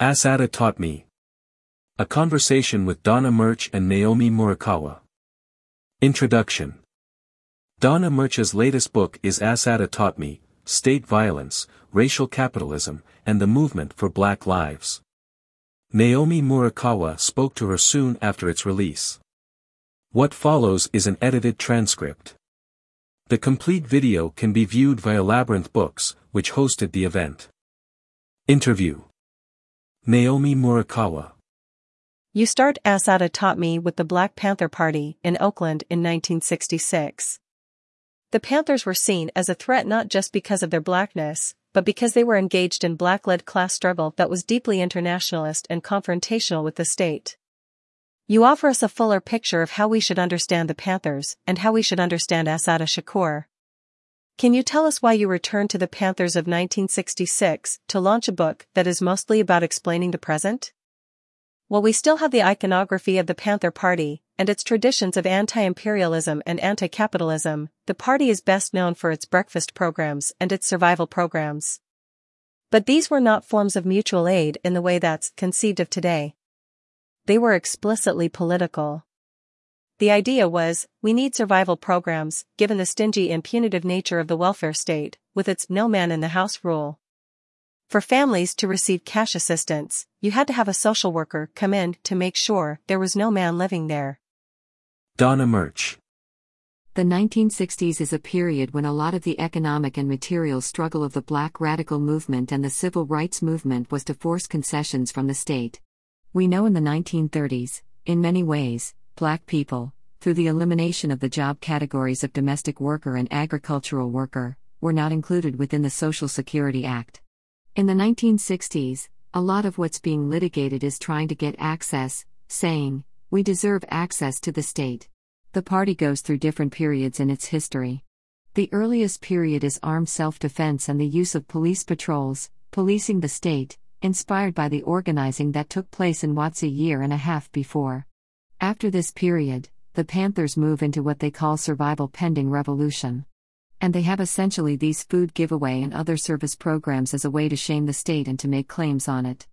Assata taught me. A conversation with Donna Murch and Naomi Murakawa. Introduction. Donna Murch's latest book is Assata Taught Me, State Violence, Racial Capitalism, and the Movement for Black Lives. Naomi Murakawa spoke to her soon after its release. What follows is an edited transcript. The complete video can be viewed via Labyrinth Books, which hosted the event. Interview Naomi Murakawa You start Assata Taught Me with the Black Panther Party in Oakland in 1966. The Panthers were seen as a threat not just because of their blackness, but because they were engaged in black-led class struggle that was deeply internationalist and confrontational with the state. You offer us a fuller picture of how we should understand the Panthers and how we should understand Assata Shakur. Can you tell us why you returned to the Panthers of 1966 to launch a book that is mostly about explaining the present? While we still have the iconography of the Panther Party and its traditions of anti-imperialism and anti-capitalism, the party is best known for its breakfast programs and its survival programs. But these were not forms of mutual aid in the way that's conceived of today. They were explicitly political. The idea was, we need survival programs, given the stingy and punitive nature of the welfare state, with its no man in the house rule. For families to receive cash assistance, you had to have a social worker come in to make sure there was no man living there. Donna Murch. The 1960s is a period when a lot of the economic and material struggle of the black radical movement and the civil rights movement was to force concessions from the state. We know in the 1930s, in many ways, black people, through the elimination of the job categories of domestic worker and agricultural worker, were not included within the Social Security Act. In the 1960s, a lot of what's being litigated is trying to get access, saying, we deserve access to the state. The party goes through different periods in its history. The earliest period is armed self defense and the use of police patrols, policing the state, inspired by the organizing that took place in Watts a year and a half before. After this period, the Panthers move into what they call survival pending revolution and they have essentially these food giveaway and other service programs as a way to shame the state and to make claims on it.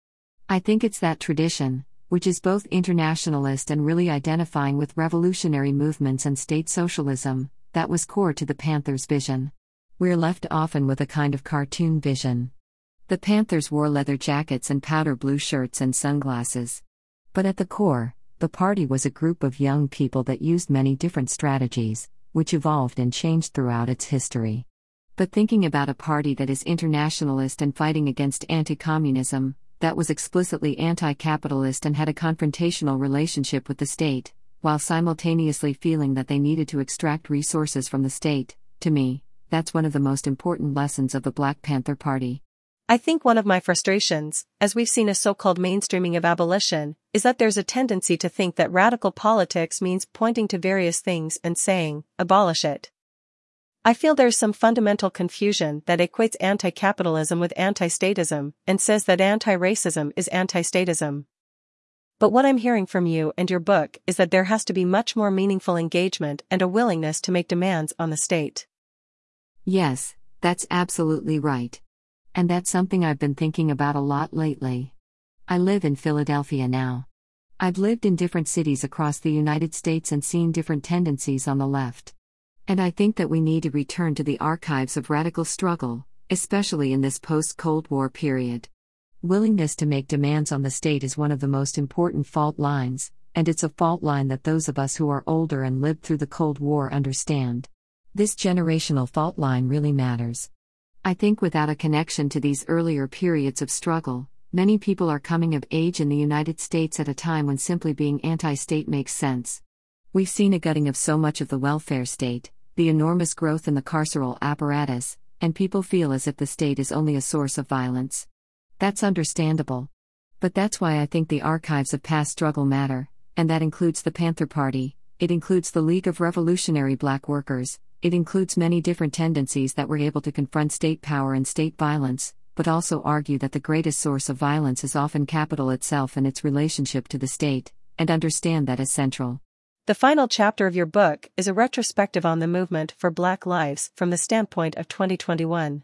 I think it's that tradition, which is both internationalist and really identifying with revolutionary movements and state socialism, that was core to the Panthers' vision. We're left often with a kind of cartoon vision. The Panthers wore leather jackets and powder blue shirts and sunglasses. But at the core, the party was a group of young people that used many different strategies, which evolved and changed throughout its history. But thinking about a party that is internationalist and fighting against anti communism, that was explicitly anti capitalist and had a confrontational relationship with the state, while simultaneously feeling that they needed to extract resources from the state, to me, that's one of the most important lessons of the Black Panther Party. I think one of my frustrations, as we've seen a so-called mainstreaming of abolition, is that there's a tendency to think that radical politics means pointing to various things and saying, abolish it. I feel there's some fundamental confusion that equates anti-capitalism with anti-statism and says that anti-racism is anti-statism. But what I'm hearing from you and your book is that there has to be much more meaningful engagement and a willingness to make demands on the state. Yes, that's absolutely right. And that's something I've been thinking about a lot lately. I live in Philadelphia now. I've lived in different cities across the United States and seen different tendencies on the left. And I think that we need to return to the archives of radical struggle, especially in this post Cold War period. Willingness to make demands on the state is one of the most important fault lines, and it's a fault line that those of us who are older and lived through the Cold War understand. This generational fault line really matters. I think without a connection to these earlier periods of struggle, many people are coming of age in the United States at a time when simply being anti state makes sense. We've seen a gutting of so much of the welfare state, the enormous growth in the carceral apparatus, and people feel as if the state is only a source of violence. That's understandable. But that's why I think the archives of past struggle matter, and that includes the Panther Party, it includes the League of Revolutionary Black Workers, it includes many different tendencies that were able to confront state power and state violence, but also argue that the greatest source of violence is often capital itself and its relationship to the state, and understand that as central. The final chapter of your book is a retrospective on the movement for Black Lives from the standpoint of 2021.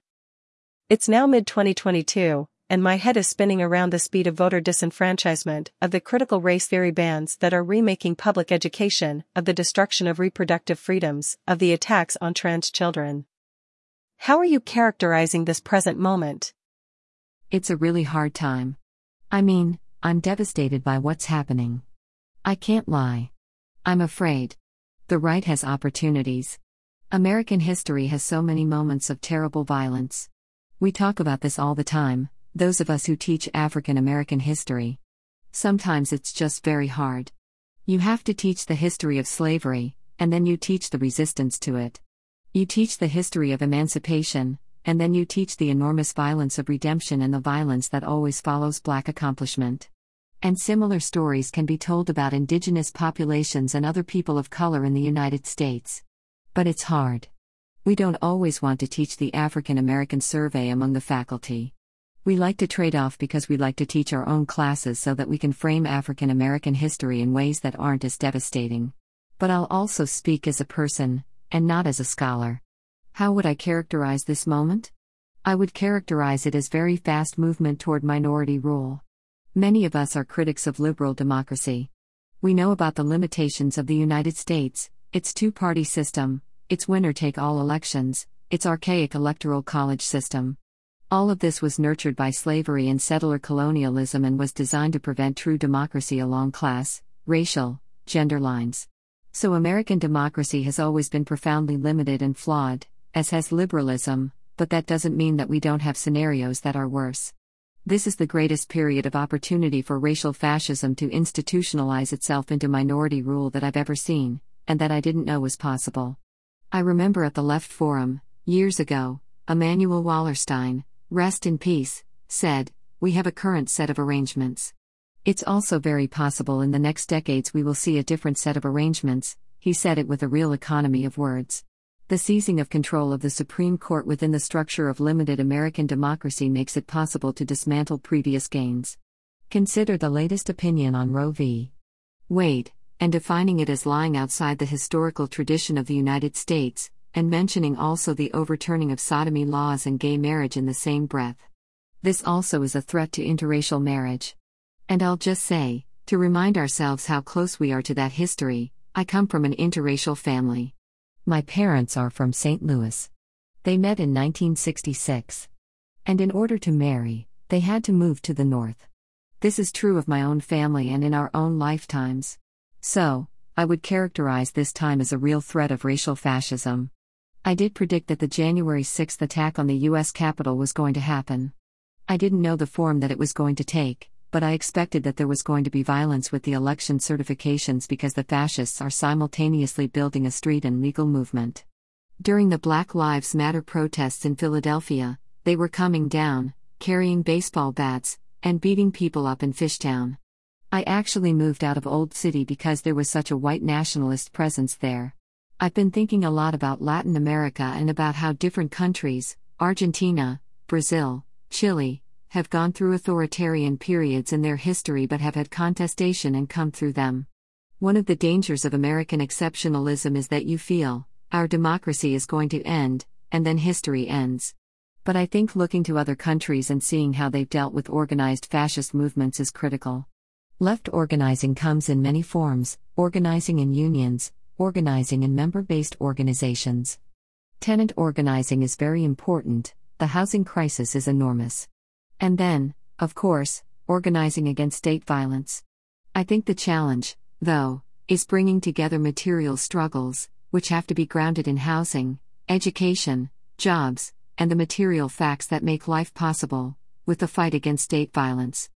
It's now mid 2022, and my head is spinning around the speed of voter disenfranchisement, of the critical race theory bans that are remaking public education, of the destruction of reproductive freedoms, of the attacks on trans children. How are you characterizing this present moment? It's a really hard time. I mean, I'm devastated by what's happening. I can't lie. I'm afraid. The right has opportunities. American history has so many moments of terrible violence. We talk about this all the time, those of us who teach African American history. Sometimes it's just very hard. You have to teach the history of slavery, and then you teach the resistance to it. You teach the history of emancipation, and then you teach the enormous violence of redemption and the violence that always follows black accomplishment. And similar stories can be told about indigenous populations and other people of color in the United States. But it's hard. We don't always want to teach the African American survey among the faculty. We like to trade off because we like to teach our own classes so that we can frame African American history in ways that aren't as devastating. But I'll also speak as a person, and not as a scholar. How would I characterize this moment? I would characterize it as very fast movement toward minority rule. Many of us are critics of liberal democracy. We know about the limitations of the United States, its two party system, its winner take all elections, its archaic electoral college system. All of this was nurtured by slavery and settler colonialism and was designed to prevent true democracy along class, racial, gender lines. So American democracy has always been profoundly limited and flawed as has liberalism, but that doesn't mean that we don't have scenarios that are worse. This is the greatest period of opportunity for racial fascism to institutionalize itself into minority rule that I've ever seen, and that I didn't know was possible. I remember at the Left Forum, years ago, Immanuel Wallerstein, rest in peace, said, We have a current set of arrangements. It's also very possible in the next decades we will see a different set of arrangements, he said it with a real economy of words. The seizing of control of the Supreme Court within the structure of limited American democracy makes it possible to dismantle previous gains. Consider the latest opinion on Roe v. Wade, and defining it as lying outside the historical tradition of the United States, and mentioning also the overturning of sodomy laws and gay marriage in the same breath. This also is a threat to interracial marriage. And I'll just say, to remind ourselves how close we are to that history, I come from an interracial family. My parents are from St. Louis. They met in 1966. And in order to marry, they had to move to the north. This is true of my own family and in our own lifetimes. So, I would characterize this time as a real threat of racial fascism. I did predict that the January 6th attack on the U.S. Capitol was going to happen. I didn't know the form that it was going to take, but I expected that there was going to be violence with the election certifications because the fascists are simultaneously building a street and legal movement. During the Black Lives Matter protests in Philadelphia, they were coming down, carrying baseball bats, and beating people up in Fishtown. I actually moved out of Old City because there was such a white nationalist presence there. I've been thinking a lot about Latin America and about how different countries, Argentina, Brazil, Chile, have gone through authoritarian periods in their history but have had contestation and come through them. One of the dangers of American exceptionalism is that you feel, our democracy is going to end, and then history ends. But I think looking to other countries and seeing how they've dealt with organized fascist movements is critical. Left organizing comes in many forms organizing in unions, organizing in member based organizations. Tenant organizing is very important, the housing crisis is enormous. And then, of course, organizing against state violence. I think the challenge, though, is bringing together material struggles, which have to be grounded in housing, education, jobs, and the material facts that make life possible, with the fight against state violence.